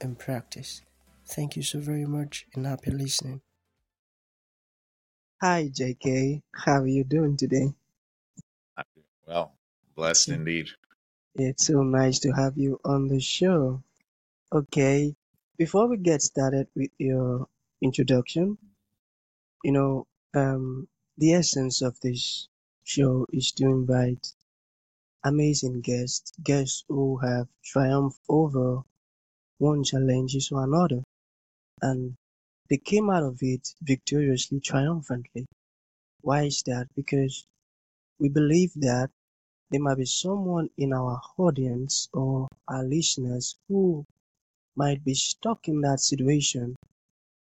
and practice. Thank you so very much and happy listening. Hi, JK. How are you doing today? Well, blessed indeed. It's so nice to have you on the show. Okay, before we get started with your introduction, you know, um, the essence of this show is to invite amazing guests, guests who have triumphed over one challenge is or another, and they came out of it victoriously, triumphantly. Why is that? Because we believe that there might be someone in our audience or our listeners who might be stuck in that situation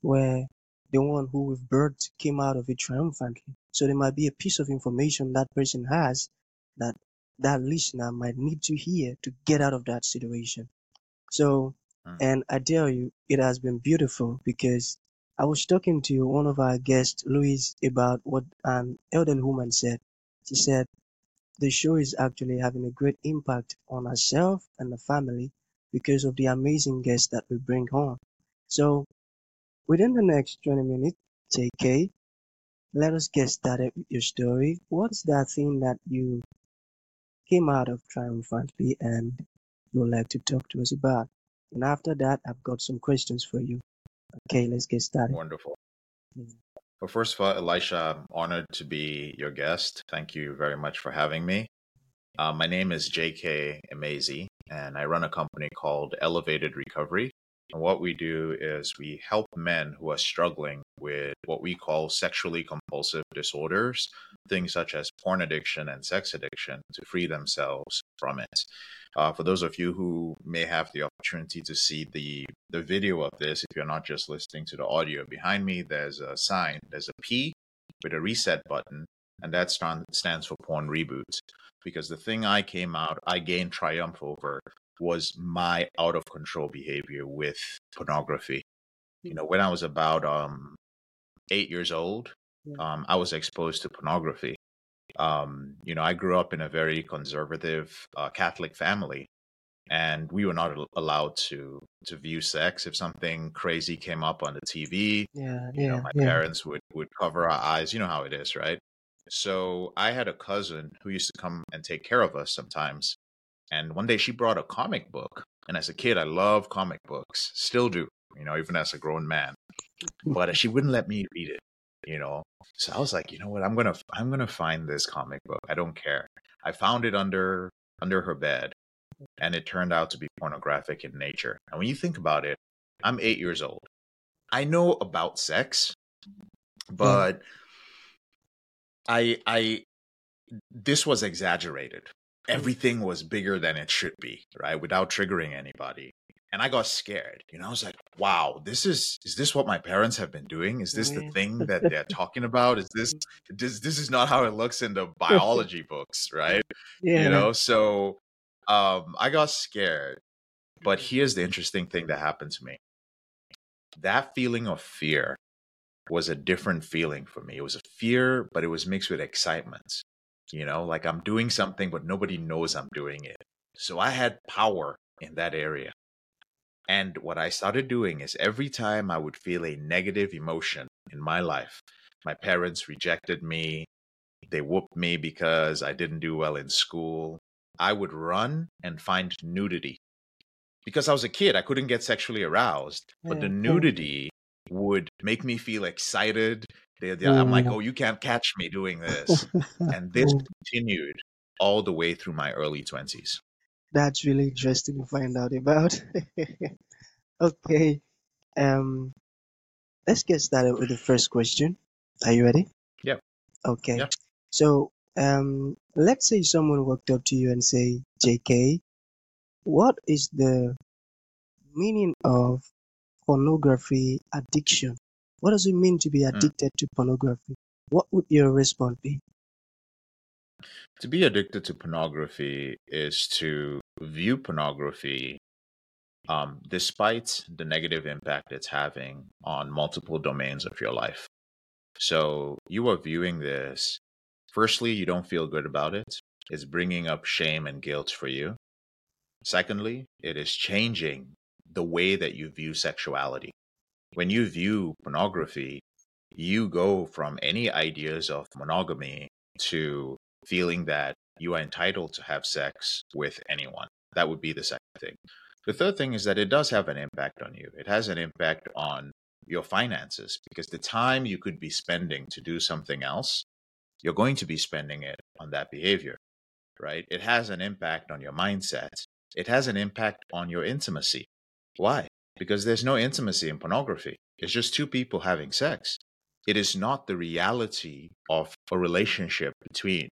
where the one who we've birthed came out of it triumphantly. So there might be a piece of information that person has that that listener might need to hear to get out of that situation. So. Mm-hmm. and I tell you, it has been beautiful because I was talking to one of our guests, Louise, about what an elderly woman said. She said the show is actually having a great impact on herself and the family because of the amazing guests that we bring on. So, within the next 20 minutes, JK, let us get started with your story. What's that thing that you came out of triumphantly and you would like to talk to us about? And after that, I've got some questions for you. Okay, let's get started. Wonderful. Mm. Well, first of all, Elisha, I'm honored to be your guest. Thank you very much for having me. Uh, my name is JK Emezi, and I run a company called Elevated Recovery. And what we do is we help men who are struggling with what we call sexually compulsive disorders, things such as porn addiction and sex addiction, to free themselves from it. Uh, for those of you who may have the opportunity to see the the video of this, if you're not just listening to the audio behind me, there's a sign, there's a P with a reset button, and that stand, stands for porn reboot. Because the thing I came out, I gained triumph over was my out of control behavior with pornography. You know, when I was about um, eight years old, um, I was exposed to pornography. Um, you know, I grew up in a very conservative uh, Catholic family, and we were not allowed to to view sex. If something crazy came up on the TV, Yeah, you know, my yeah. parents would would cover our eyes. You know how it is, right? So I had a cousin who used to come and take care of us sometimes. And one day she brought a comic book. And as a kid, I love comic books, still do, you know, even as a grown man. But she wouldn't let me read it, you know. So I was like, you know what? I'm gonna I'm gonna find this comic book. I don't care. I found it under under her bed, and it turned out to be pornographic in nature. And when you think about it, I'm eight years old. I know about sex, mm. but I I this was exaggerated. Everything was bigger than it should be, right? Without triggering anybody. And I got scared. You know, I was like, wow, this is is this what my parents have been doing? Is this the thing that they're talking about? Is this this this is not how it looks in the biology books, right? Yeah. You know, so um I got scared. But here's the interesting thing that happened to me. That feeling of fear was a different feeling for me. It was a fear, but it was mixed with excitement. You know, like I'm doing something, but nobody knows I'm doing it. So I had power in that area. And what I started doing is every time I would feel a negative emotion in my life, my parents rejected me, they whooped me because I didn't do well in school, I would run and find nudity. Because I was a kid, I couldn't get sexually aroused, but the nudity would make me feel excited. They- they- I'm like, oh, you can't catch me doing this. And this continued all the way through my early 20s. That's really interesting to find out about. Okay, um, let's get started with the first question. Are you ready? Yeah. Okay. Yeah. So, um, let's say someone walked up to you and say, JK, what is the meaning of pornography addiction. What does it mean to be Mm. addicted to pornography? What would your response be? To be addicted to pornography is to view pornography um, despite the negative impact it's having on multiple domains of your life. So you are viewing this. Firstly, you don't feel good about it. It's bringing up shame and guilt for you. Secondly, it is changing the way that you view sexuality. When you view pornography, you go from any ideas of monogamy to feeling that you are entitled to have sex with anyone. That would be the second thing. The third thing is that it does have an impact on you. It has an impact on your finances because the time you could be spending to do something else, you're going to be spending it on that behavior, right? It has an impact on your mindset. It has an impact on your intimacy. Why? Because there's no intimacy in pornography. It's just two people having sex. It is not the reality of a relationship between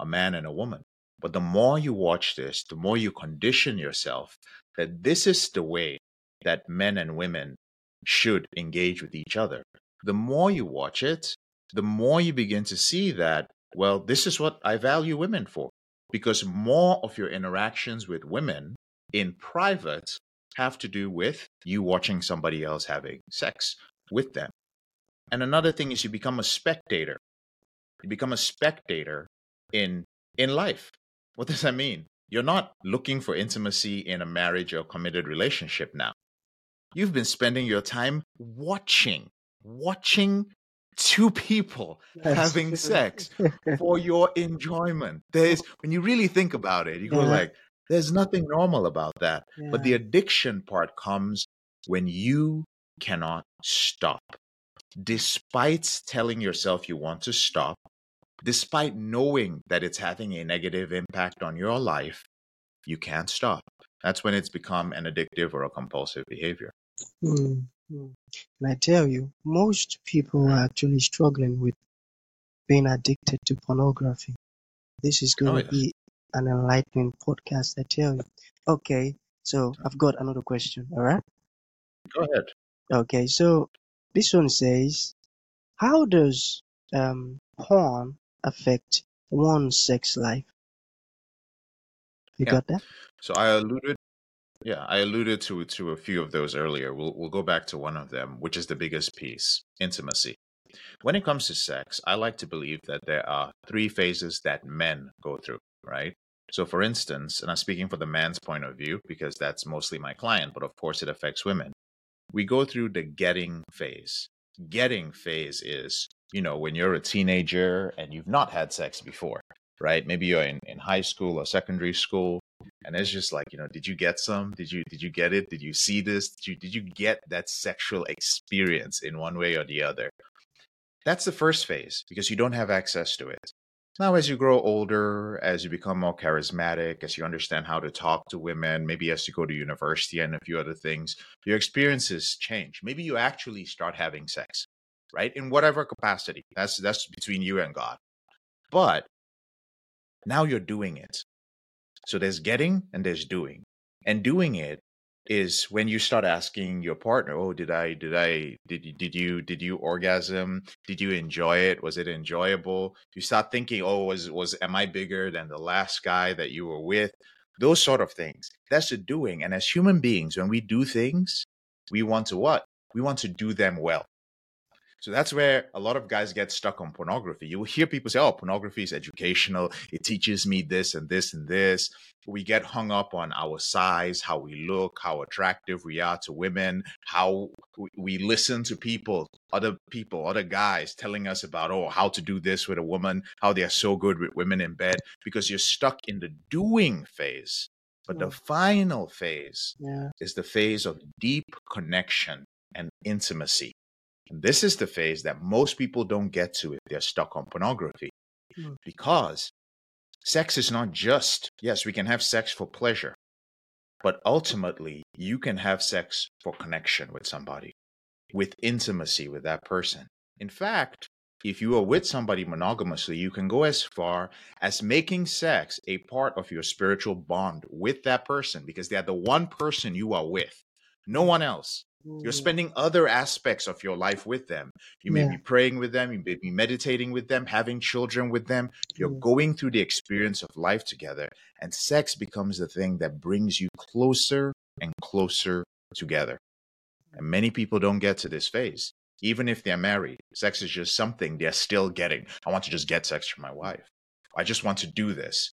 a man and a woman. But the more you watch this, the more you condition yourself that this is the way that men and women should engage with each other. The more you watch it, the more you begin to see that, well, this is what I value women for. Because more of your interactions with women in private have to do with you watching somebody else having sex with them. And another thing is you become a spectator. You become a spectator in in life. What does that mean? You're not looking for intimacy in a marriage or committed relationship now. You've been spending your time watching, watching two people Yes. having sex for your enjoyment. There's when you really think about it, you go like, there's nothing normal about that. But the addiction part comes when you cannot stop. Despite telling yourself you want to stop, despite knowing that it's having a negative impact on your life, you can't stop. That's when it's become an addictive or a compulsive behavior. Mm, mm. And I tell you, most people are actually struggling with being addicted to pornography. This is going Oh, to yes. be an enlightening podcast, I tell you. Okay, so I've got another question, all right? Go ahead. Okay, so this one says, how does um, porn affect one's sex life? You Yeah. got that? So I alluded, yeah, I alluded to to a few of those earlier. We'll we'll go back to one of them, which is the biggest piece: intimacy. When it comes to sex, I like to believe that there are three phases that men go through, right? So, for instance, and I'm speaking for the man's point of view because that's mostly my client, but of course it affects women. We go through the getting phase. Getting phase is, you know, when you're a teenager and you've not had sex before, right? Maybe you're in, in high school or secondary school, and it's just like, you know, did you get some? Did you did you get it? Did you see this? Did you did you get that sexual experience in one way or the other? That's the first phase because you don't have access to it. Now, as you grow older, as you become more charismatic, as you understand how to talk to women, maybe as you go to university and a few other things, your experiences change. Maybe you actually start having sex, right? In whatever capacity. That's that's between you and God. But now you're doing it. So there's getting and there's doing. And doing it is when you start asking your partner, "Oh, did I did I did you did you did you orgasm? Did you enjoy it? Was it enjoyable?" You start thinking, "Oh, was was am I bigger than the last guy that you were with?" Those sort of things. That's the doing. And as human beings, when we do things, we want to what? We want to do them well. So that's where a lot of guys get stuck on pornography. You will hear people say, oh, pornography is educational. It teaches me this and this and this. We get hung up on our size, how we look, how attractive we are to women, how we- listen to people, other people, other guys telling us about, oh, how to do this with a woman, how they are so good with women in bed, because you're stuck in the doing phase. But the final phase Yeah. is the phase of deep connection and intimacy. And this is the phase that most people don't get to if they're stuck on pornography. Mm. Because sex is not just, yes, we can have sex for pleasure, but ultimately, you can have sex for connection with somebody, with intimacy with that person. In fact, if you are with somebody monogamously, you can go as far as making sex a part of your spiritual bond with that person because they are the one person you are with. No one else. You're Mm. spending other aspects of your life with them. You may Yeah. be praying with them, you may be meditating with them, having children with them. You're Mm. going through the experience of life together, and sex becomes the thing that brings you closer and closer together. And many people don't get to this phase. Even if they're married, sex is just something they're still getting. I want to just get sex from my wife. I just want to do this.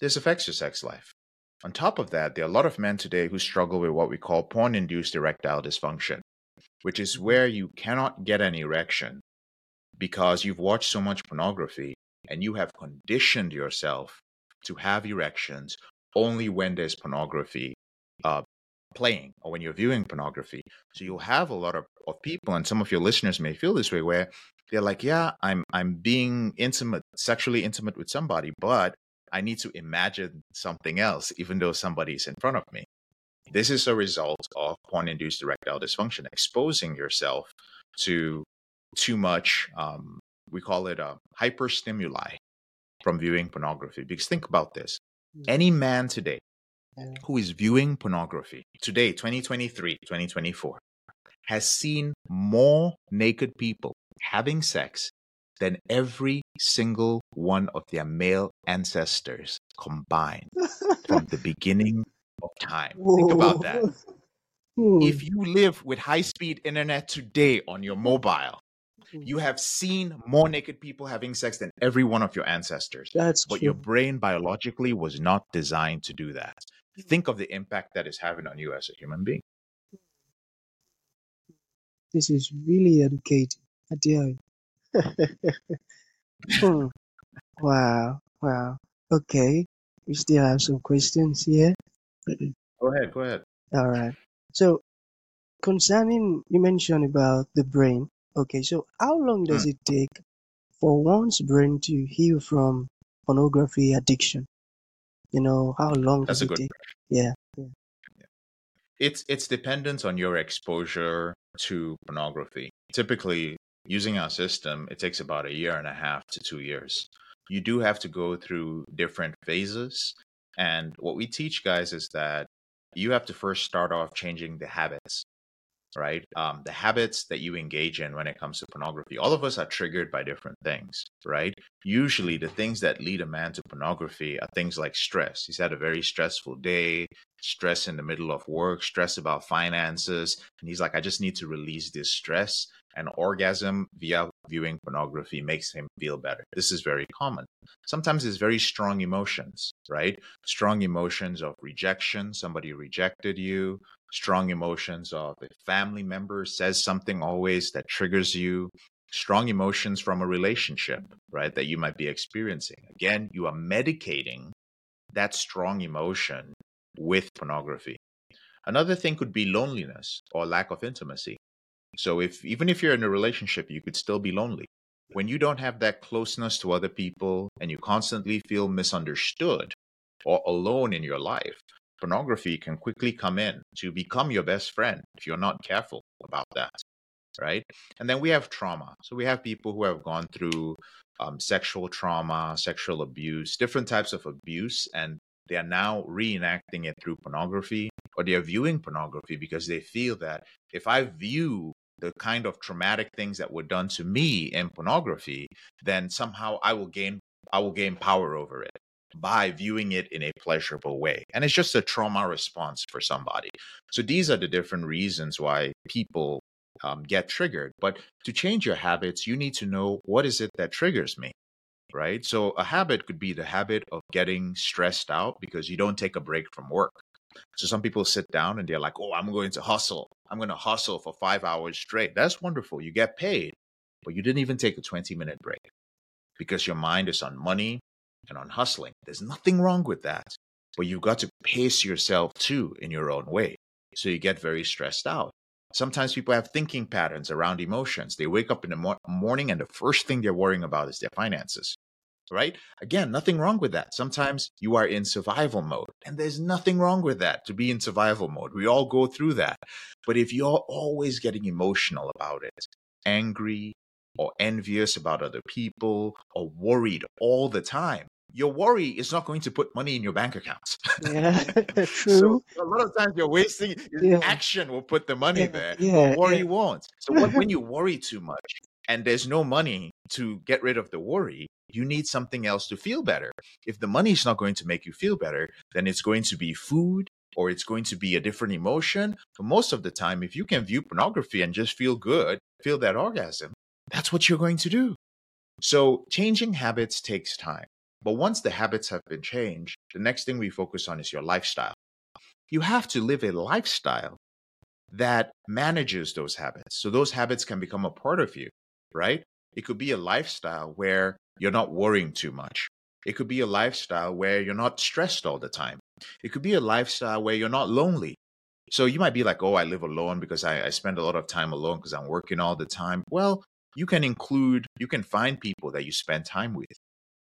This affects your sex life. On top of that, there are a lot of men today who struggle with what we call porn induced erectile dysfunction, which is where you cannot get an erection because you've watched so much pornography and you have conditioned yourself to have erections only when there's pornography uh, playing or when you're viewing pornography. So you'll have a lot of, of people, and some of your listeners may feel this way, where they're like, "Yeah, I'm I'm being intimate, sexually intimate with somebody, but I need to imagine something else, even though somebody's in front of me." This is a result of porn-induced erectile dysfunction, exposing yourself to too much. Um, we call it a hyperstimuli from viewing pornography. Because think about this: any man today who is viewing pornography today, 2023, 2024, has seen more naked people having sex than every single one of their male ancestors combined from the beginning of time. Think about that. Hmm. If you live with high speed internet today on your mobile, Hmm. you have seen more naked people having sex than every one of your ancestors. That's But true. your brain biologically was not designed to do that. Think of the impact that is having on you as a human being. This is really educating. I tell you. Hmm. Wow. Wow. Okay. We still have some questions here. Go ahead, go ahead. All right. So, concerning you mentioned about the brain. Okay. So, how long does it take for one's brain to heal from pornography addiction? You know, how long That's does a it good take? Yeah. It's it's dependent on your exposure to pornography. Typically, using our system, it takes about a year and a half to two years. You do have to go through different phases. And what we teach guys is that you have to first start off changing the habits, right? Um, the habits that you engage in when it comes to pornography. All of us are triggered by different things, right? Usually, the things that lead a man to pornography are things like stress. He's had a very stressful day, stress in the middle of work, stress about finances. And he's like, I just need to release this stress. And orgasm via viewing pornography makes him feel better. This is very common. Sometimes it's very strong emotions, right? Strong emotions of rejection, somebody rejected you, strong emotions of a family member says something always that triggers you, strong emotions from a relationship, right, that you might be experiencing. Again, you are medicating that strong emotion with pornography. Another thing could be loneliness or lack of intimacy. So if even if you're in a relationship, you could still be lonely. When you don't have that closeness to other people and you constantly feel misunderstood or alone in your life, pornography can quickly come in to become your best friend if you're not careful about that. Right. And then we have trauma. So we have people who have gone through um, sexual trauma, sexual abuse, different types of abuse, and they are now reenacting it through pornography or they are viewing pornography because they feel that if I view the kind of traumatic things that were done to me in pornography, then somehow I will gain I will gain power over it by viewing it in a pleasurable way. And it's just a trauma response for somebody. So these are the different reasons why people um, get triggered. But to change your habits, you need to know what is it that triggers me, right? So a habit could be the habit of getting stressed out because you don't take a break from work. So some people sit down and they're like, oh, I'm going to hustle. I'm going to hustle for five hours straight. That's wonderful. You get paid, but you didn't even take a 20 minute break because your mind is on money and on hustling. There's nothing wrong with that, but you've got to pace yourself too in your own way. So you get very stressed out. Sometimes people have thinking patterns around emotions. They wake up in the mor- morning and the first thing they're worrying about is their finances, right? Again, nothing wrong with that. Sometimes you are in survival mode, and there's nothing wrong with that to be in survival mode. We all go through that. But if you're always getting emotional about it, angry or envious about other people or worried all the time, your worry is not going to put money in your bank accounts. Yeah, so true. a lot of times you're wasting Yeah, action will put the money yeah, there, yeah, worry yeah. won't. So when you worry too much and there's no money to get rid of the worry, you need something else to feel better. If the money is not going to make you feel better, then it's going to be food or it's going to be a different emotion. But most of the time, if you can view pornography and just feel good, feel that orgasm, that's what you're going to do. So changing habits takes time. But once the habits have been changed, the next thing we focus on is your lifestyle. You have to live a lifestyle that manages those habits. So those habits can become a part of you, right? It could be a lifestyle where you're not worrying too much. It could be a lifestyle where you're not stressed all the time. It could be a lifestyle where you're not lonely. So you might be like, oh, I live alone because I, I spend a lot of time alone because I'm working all the time. Well, you can include, you can find people that you spend time with.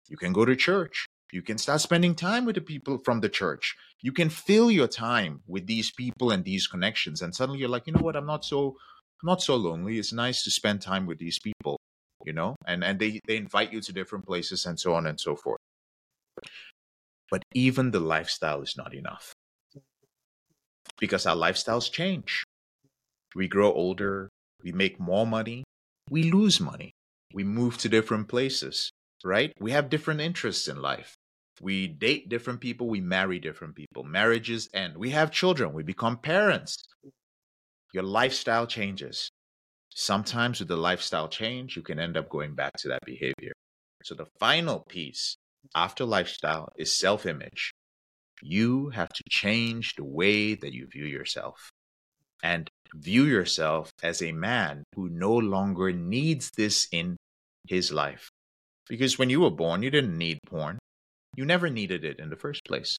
You can go to church. You can start spending time with the people from the church. You can fill your time with these people and these connections. And suddenly you're like, you know what? I'm not so I'm not so lonely. It's nice to spend time with these people, you know? And and they, they invite you to different places and so on and so forth. But even the lifestyle is not enough because our lifestyles change. We grow older, we make more money, we lose money, we move to different places, right? We have different interests in life. We date different people, we marry different people. Marriages end. We have children, we become parents. Your lifestyle changes. Sometimes with the lifestyle change, you can end up going back to that behavior. So the final piece after lifestyle is self image. You have to change the way that you view yourself and view yourself as a man who no longer needs this in his life. Because when you were born, you didn't need porn. You never needed it in the first place.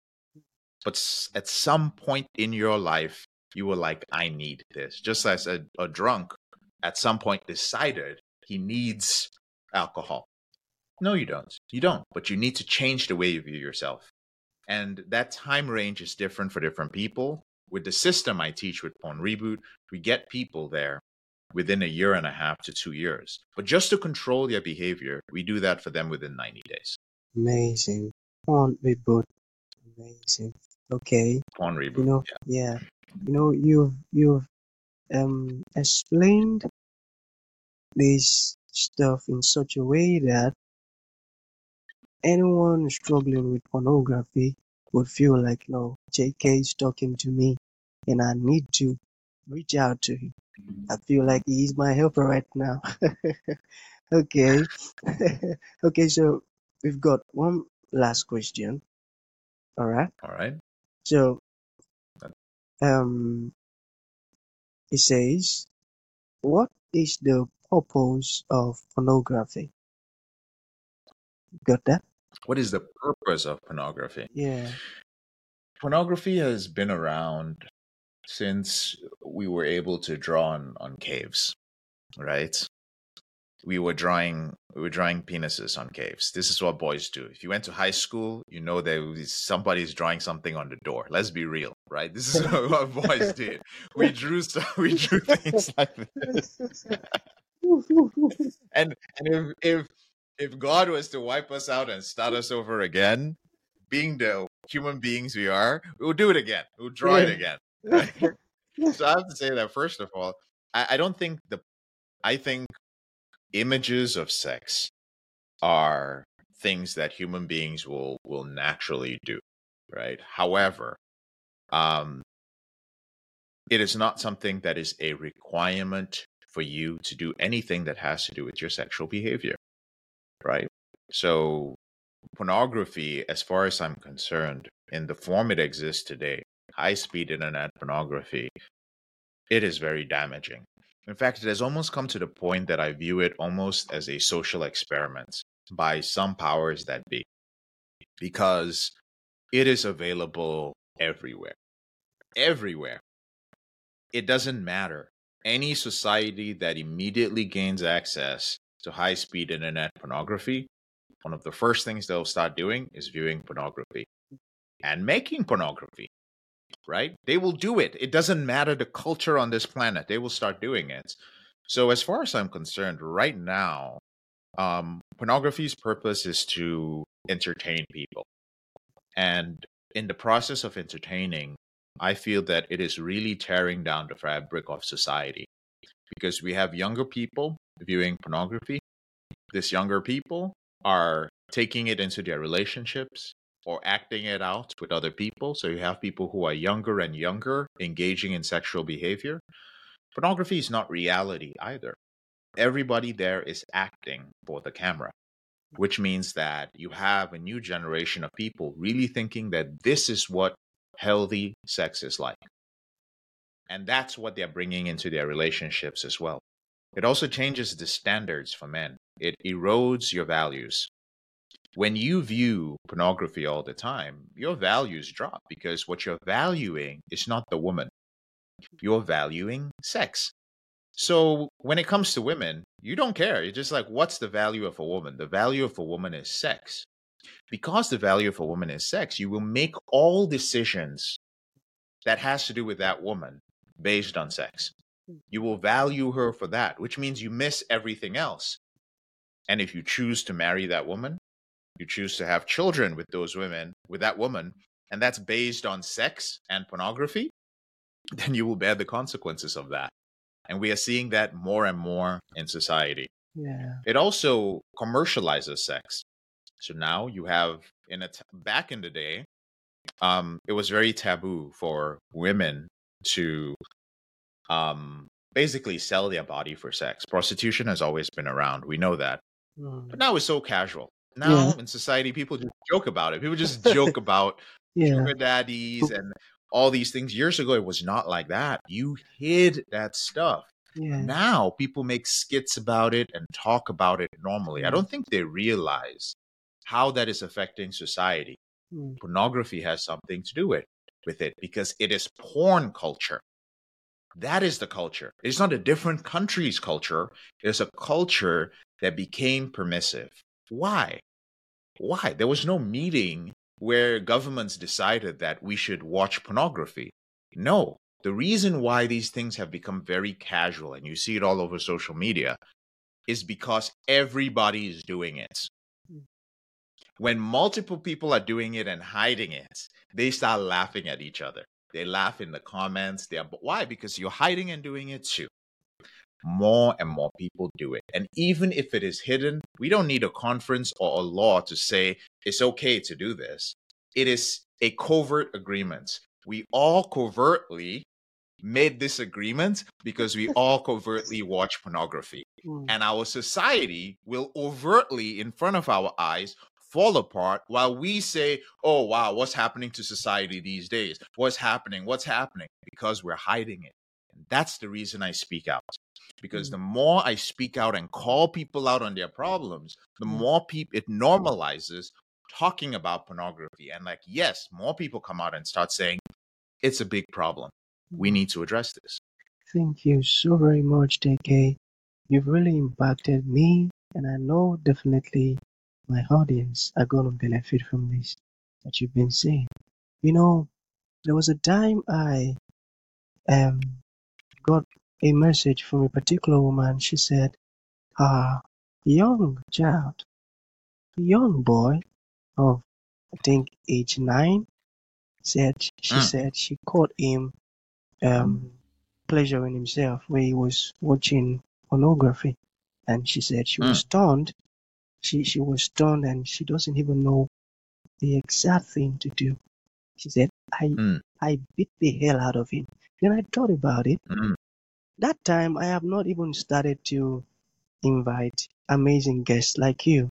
But at some point in your life, you were like, I need this. Just as a, a drunk at some point decided he needs alcohol. No, you don't. You don't. But you need to change the way you view yourself. And that time range is different for different people. With the system I teach with Porn Reboot, we get people there within a year and a half to two years. But just to control their behavior, we do that for them within 90 days. Amazing. On Reboot. amazing. Okay. Porn You know, Yeah. yeah. You know, you've you've um explained this stuff in such a way that anyone struggling with pornography would feel like, no, JK is talking to me and I need to reach out to him. I feel like he's my helper right now. okay. okay, so we've got one last question. All right. All right. So, um, it says, what is the purpose of pornography? Got that? What is the purpose of pornography? Yeah. Pornography has been around since we were able to draw on, on caves, right? We were drawing we were drawing penises on caves. This is what boys do. If you went to high school, you know there was somebody's drawing something on the door. Let's be real, right? This is what boys did. We drew some, we drew things like this. And and if if if God was to wipe us out and start us over again, being the human beings we are, we will do it again. We'll draw it again. Right? so I have to say that first of all, I, I don't think the I think images of sex are things that human beings will will naturally do, right? However, um, it is not something that is a requirement for you to do anything that has to do with your sexual behavior, right? So, pornography, as far as I'm concerned, in the form it exists today, high speed internet pornography, it is very damaging. In fact, it has almost come to the point that I view it almost as a social experiment by some powers that be, because it is available everywhere. Everywhere. It doesn't matter. Any society that immediately gains access to high speed internet pornography, one of the first things they'll start doing is viewing pornography and making pornography right? They will do it. It doesn't matter the culture on this planet. They will start doing it. So as far as I'm concerned, right now, um, pornography's purpose is to entertain people. And in the process of entertaining, I feel that it is really tearing down the fabric of society because we have younger people viewing pornography. These younger people are taking it into their relationships or acting it out with other people. So you have people who are younger and younger engaging in sexual behavior. Pornography is not reality either. Everybody there is acting for the camera, which means that you have a new generation of people really thinking that this is what healthy sex is like. And that's what they're bringing into their relationships as well. It also changes the standards for men, it erodes your values. When you view pornography all the time, your values drop because what you're valuing is not the woman, you're valuing sex. So when it comes to women, you don't care. You're just like, what's the value of a woman? The value of a woman is sex. Because the value of a woman is sex, you will make all decisions that has to do with that woman based on sex. Hmm. You will value her for that, which means you miss everything else. And if you choose to marry that woman, you choose to have children with those women, with that woman, and that's based on sex and pornography, then you will bear the consequences of that. And we are seeing that more and more in society. Yeah. It also commercializes sex. So now you have in a t- back in the day, um, it was very taboo for women to um, basically sell their body for sex. Prostitution has always been around. We know that. Mm. But now it's so casual. Now Yeah. in society, people just joke about it. People just joke about Yeah. sugar daddies and all these things. Years ago, it was not like that. You hid that stuff. Yeah. Now people make skits about it and talk about it normally. I don't think they realize how that is affecting society. Mm. Pornography has something to do with, with it because it is porn culture. That is the culture. It's not a different country's culture. It's a culture that became permissive. Why? Why? There was no meeting where governments decided that we should watch pornography. No. The reason why these things have become very casual and you see it all over social media is because everybody is doing it. Hmm. When multiple people are doing it and hiding it, they start laughing at each other. They laugh in the comments. They are, but why? Because you're hiding and doing it too. More and more people do it. And even if it is hidden, we don't need a conference or a law to say it's okay to do this. It is a covert agreement. We all covertly made this agreement because we all covertly watch pornography. Mm. And our society will overtly, in front of our eyes, fall apart while we say, oh, wow, what's happening to society these days? What's happening? What's happening? Because we're hiding it. And that's the reason I speak out. Because Mm. the more I speak out and call people out on their problems, the Mm. more people it normalizes talking about pornography. And like, yes, more people come out and start saying, it's a big problem. We need to address this. Thank you so very much, JK. You've really impacted me, and I know definitely my audience are going to benefit from this that you've been saying. You know, there was a time I um got a message from a particular woman. She said, "Ah, young child, a young boy of I think age nine, said she Mm. said she caught him um pleasuring himself where he was watching pornography and she said she was stunned she she was stunned and she doesn't even know the exact thing to do she said i Mm. i beat the hell out of him then i thought about it Mm. That time i have not even started to invite amazing guests like you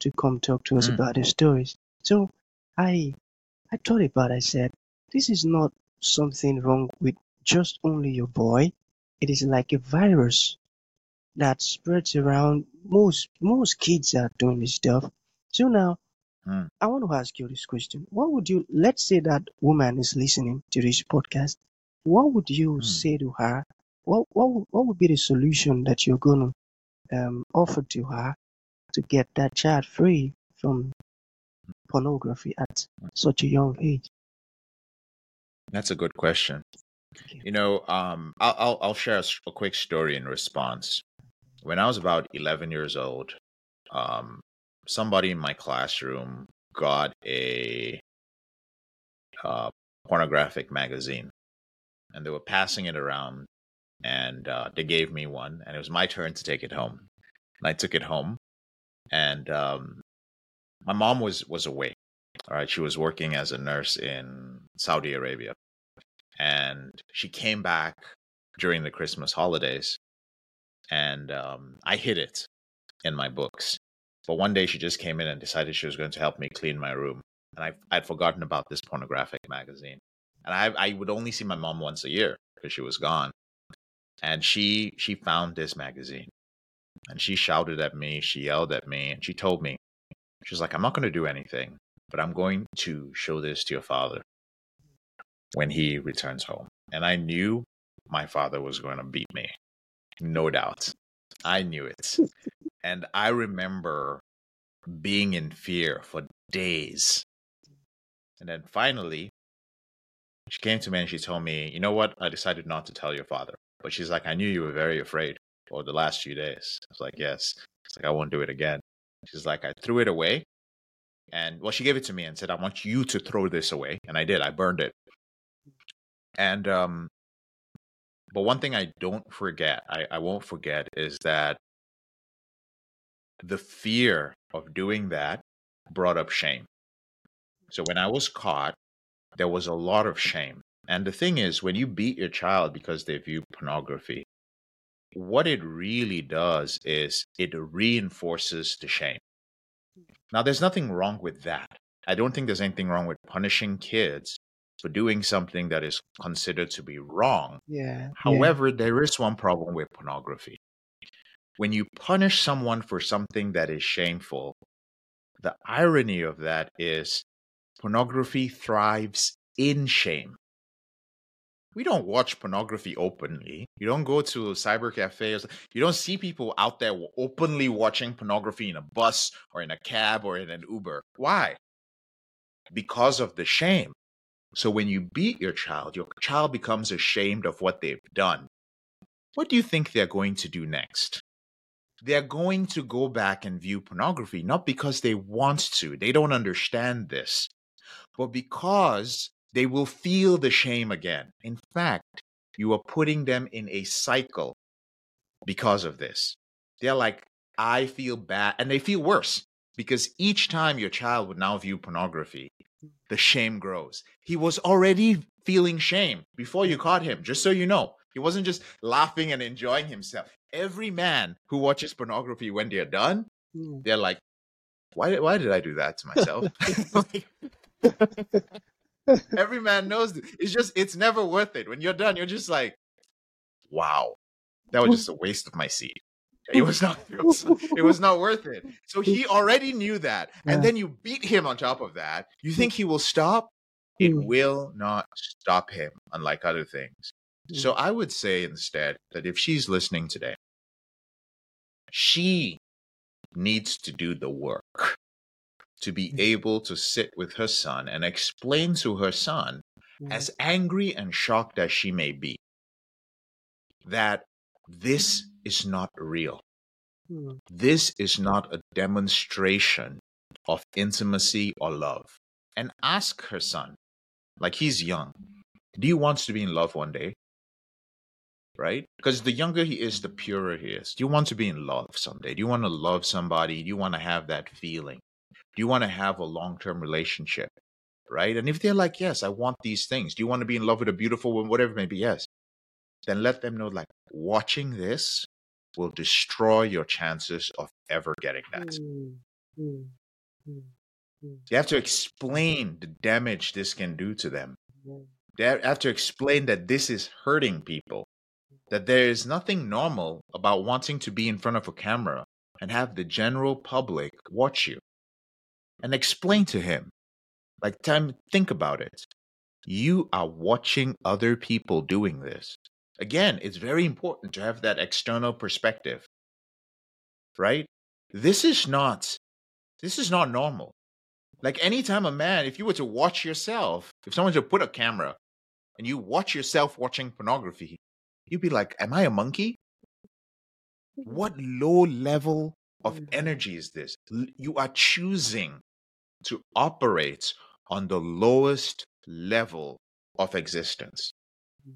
to come talk to us Mm. about their stories so i i thought about i said this is not something wrong with just only your boy it is like a virus that spreads around most most kids are doing this stuff so now Mm. i want to ask you this question what would you let's say that woman is listening to this podcast what would you Mm. say to her what what, would- what would be the solution that you're going to um, offer to her to get that child free from pornography at such a young age That's a good question. You know, um, I'll, I'll I'll share a, s- a quick story in response. When I was about 11 years old, um, somebody in my classroom got a uh, pornographic magazine, and they were passing it around, and uh, they gave me one, and it was my turn to take it home. And I took it home, and um, my mom was was away. All right, she was working as a nurse in Saudi Arabia, and she came back during the Christmas holidays, and um, I hid it in my books. But one day she just came in and decided she was going to help me clean my room, and I I'd forgotten about this pornographic magazine, and I I would only see my mom once a year because she was gone, and she she found this magazine, and she shouted at me, she yelled at me, and she told me, she's like, I'm not going to do anything, but I'm going to show this to your father when he returns home, and I knew my father was going to beat me, no doubt. I knew it. And I remember being in fear for days. And then finally, she came to me and she told me, You know what? I decided not to tell your father. But she's like, I knew you were very afraid for the last few days. I was like, Yes. It's like, I won't do it again. She's like, I threw it away. And well, she gave it to me and said, I want you to throw this away. And I did. I burned it. And, um, but one thing I don't forget, I, I won't forget, is that the fear of doing that brought up shame. So when I was caught, there was a lot of shame. And the thing is, when you beat your child because they view pornography, what it really does is it reinforces the shame. Now, there's nothing wrong with that. I don't think there's anything wrong with punishing kids for doing something that is considered to be wrong. Yeah. However, yeah. there is one problem with pornography when you punish someone for something that is shameful, the irony of that is pornography thrives in shame. We don't watch pornography openly. You don't go to cyber cafe. You don't see people out there openly watching pornography in a bus or in a cab or in an Uber. Why? Because of the shame. So when you beat your child, your child becomes ashamed of what they've done. What do you think they're going to do next? they're going to go back and view pornography, not because they want to, they don't understand this, but because they will feel the shame again. In fact, you are putting them in a cycle because of this. They're like, I feel bad, and they feel worse because each time your child would now view pornography, the shame grows. He was already feeling shame before you caught him, just so you know. He wasn't just laughing and enjoying himself every man who watches pornography when they're done, mm. they're like, why why did I do that to myself? every man knows it's just it's never worth it. When you're done, you're just like, wow, that was just a waste of my seed. It was not it was, not worth it. So he already knew that. And then you beat him on top of that. You think he will stop? It mm. will not stop him, unlike other things. So mm. I would say instead that if she's listening today she needs to do the work to be mm-hmm. able to sit with her son and explain to her son, mm-hmm. as angry and shocked as she may be, that this is not real. Mm-hmm. This is not a demonstration of intimacy or love. And ask her son, like he's young, do you want to be in love one day? right? Because the younger he is, the purer he is. Do you want to be in love someday? Do you want to love somebody? Do you want to have that feeling? Do you want to have a long term relationship? Right? And if they're like, yes, I want these things. Do you want to be in love with a beautiful woman, whatever it may be? Yes. Then let them know, like, watching this will destroy your chances of ever getting that. Mm, mm, mm, you have to explain the damage this can do to them. They have to explain that this is hurting people that there is nothing normal about wanting to be in front of a camera and have the general public watch you. And explain to him, like, time, think about it. You are watching other people doing this. Again, it's very important to have that external perspective, right? This is not, this is not normal. Like anytime a man, if you were to watch yourself, if someone were to put a camera and you watch yourself watching pornography, you'd be like, Am I a monkey? What low level of Mm. energy is this? You are choosing to operate on the lowest level of existence. Mm.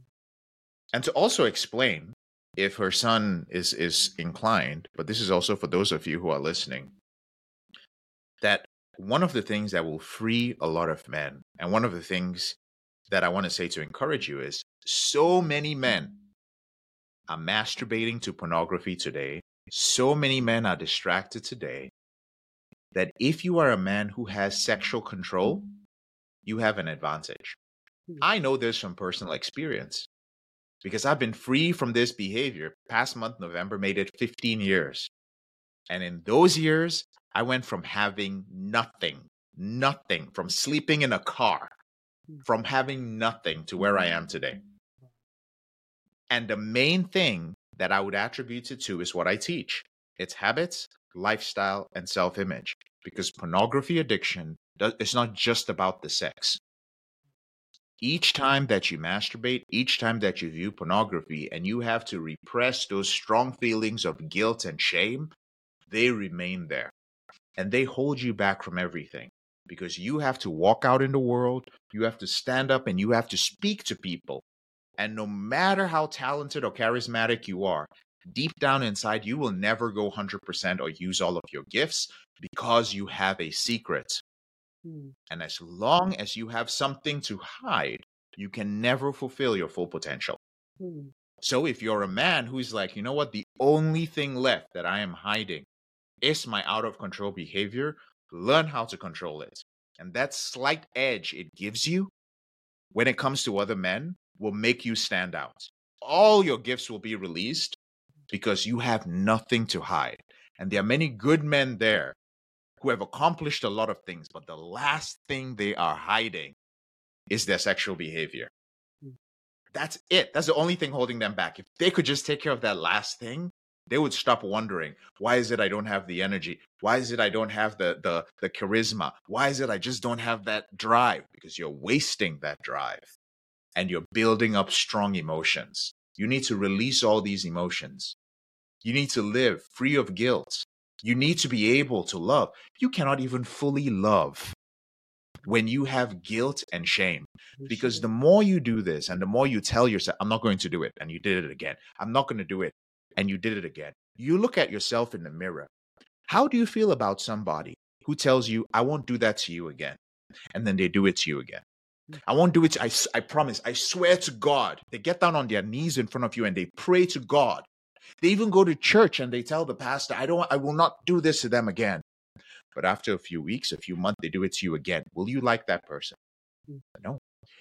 And to also explain, if her son is is inclined, but this is also for those of you who are listening, that one of the things that will free a lot of men, and one of the things that I want to say to encourage you is so many men are masturbating to pornography today. So many men are distracted today that if you are a man who has sexual control, you have an advantage. Hmm. I know this from personal experience because I've been free from this behavior. Past month, November, made it 15 years. And in those years, I went from having nothing, nothing, from sleeping in a car, Hmm. from having nothing to where I am today. And the main thing that I would attribute it to is what I teach it's habits, lifestyle, and self image. Because pornography addiction it's not just about the sex. Each time that you masturbate, each time that you view pornography, and you have to repress those strong feelings of guilt and shame, they remain there. And they hold you back from everything because you have to walk out in the world, you have to stand up, and you have to speak to people. And no matter how talented or charismatic you are, deep down inside, you will never go 100% or use all of your gifts because you have a secret. Mm. And as long as you have something to hide, you can never fulfill your full potential. Mm. So if you're a man who's like, you know what, the only thing left that I am hiding is my out of control behavior, learn how to control it. And that slight edge it gives you when it comes to other men will make you stand out. All your gifts will be released because you have nothing to hide. And there are many good men there who have accomplished a lot of things, but the last thing they are hiding is their sexual behavior. Mm. That's it. That's the only thing holding them back. If they could just take care of that last thing, they would stop wondering, why is it I don't have the energy? Why is it I don't have the the the charisma? Why is it I just don't have that drive? Because you're wasting that drive and you're building up strong emotions. You need to release all these emotions. You need to live free of guilt. You need to be able to love. You cannot even fully love when you have guilt and shame. Because the more you do this and the more you tell yourself, I'm not going to do it, and you did it again. I'm not going to do it, and you did it again. You look at yourself in the mirror. How do you feel about somebody who tells you, I won't do that to you again? And then they do it to you again. I won't do it. I, I, promise. I swear to God. They get down on their knees in front of you and they pray to God. They even go to church and they tell the pastor, I don't, I will not do this to them again. But after a few weeks, a few months, they do it to you again. Will you like that person? Mm. No.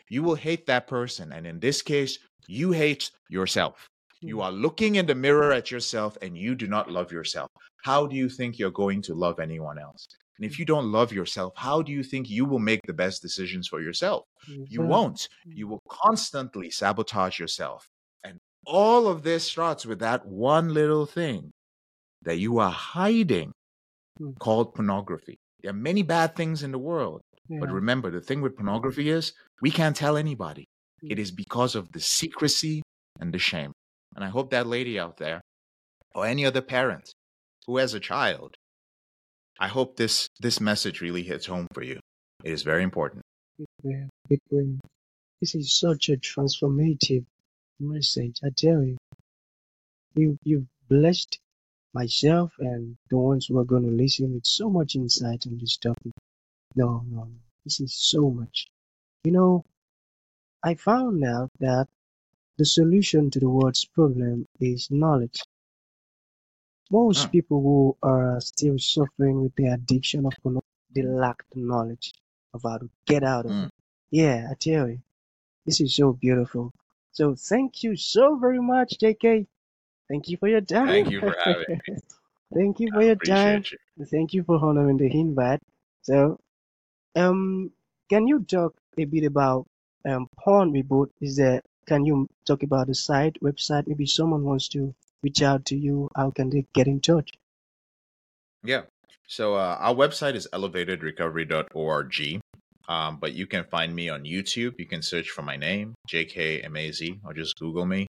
You will hate that person. And in this case, you hate yourself. You Mm. are looking in the mirror at yourself and you do not love yourself. How do you think you're going to love anyone else? And if you don't love yourself, how do you think you will make the best decisions for yourself? You Mhm. won't. You will constantly sabotage yourself. And all of this starts with that one little thing that you are hiding Hmm. called pornography. There are many bad things in the world. But remember, the thing with pornography is we can't tell anybody. Hmm. It is because of the secrecy and the shame. And I hope that lady out there, or any other parent who has a child, I hope this this message really hits home for you. It is very important. Yeah, big win. This is such a transformative message. I tell you, you you've blessed myself and the ones who are going to listen with so much insight on this topic. No, no, no. This is so much. You know, I found out that the solution to the world's problem is knowledge. Most Hmm. people who are still suffering with the addiction of pornography, they lack the knowledge of how to get out of Hmm. it. Yeah, I tell you, this is so beautiful. So thank you so very much, JK. Thank you for your time. Thank you for having me. Thank you for your time. You. Thank you for honoring the invite. So, um, can you talk a bit about um Porn Reboot? Is there? Can you talk about the site, website? Maybe someone wants to reach out to you. How can they get in touch? Yeah. So uh, our website is elevatedrecovery.org. Um, but you can find me on YouTube. You can search for my name, JK Emezi, or just Google me.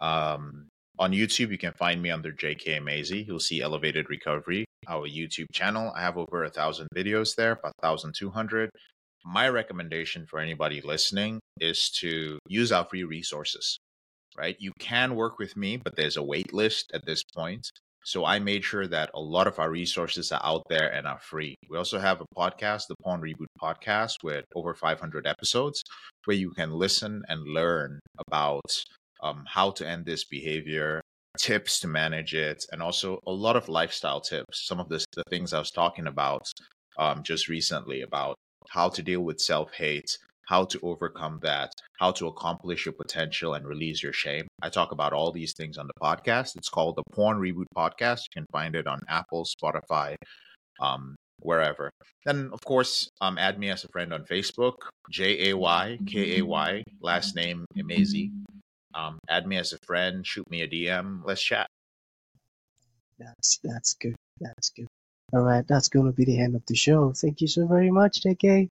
Um, on YouTube, you can find me under JK Emezi. You'll see Elevated Recovery. our YouTube channel. I have over a thousand videos there, about 1,200. My recommendation for anybody listening is to use our free resources, right? You can work with me, but there's a wait list at this point. So I made sure that a lot of our resources are out there and are free. We also have a podcast, the Porn Reboot Podcast, with over 500 episodes where you can listen and learn about um, how to end this behavior, tips to manage it, and also a lot of lifestyle tips. Some of the, the things I was talking about um, just recently about how to deal with self hate, how to overcome that, how to accomplish your potential and release your shame. I talk about all these things on the podcast. It's called the Porn Reboot Podcast. You can find it on Apple, Spotify, um, wherever. Then, of course, um, add me as a friend on Facebook, J A Y K A Y, last name Emezi. Um, add me as a friend, shoot me a DM, let's chat. That's that's good. That's good. All right, that's going to be the end of the show. Thank you so very much, JK.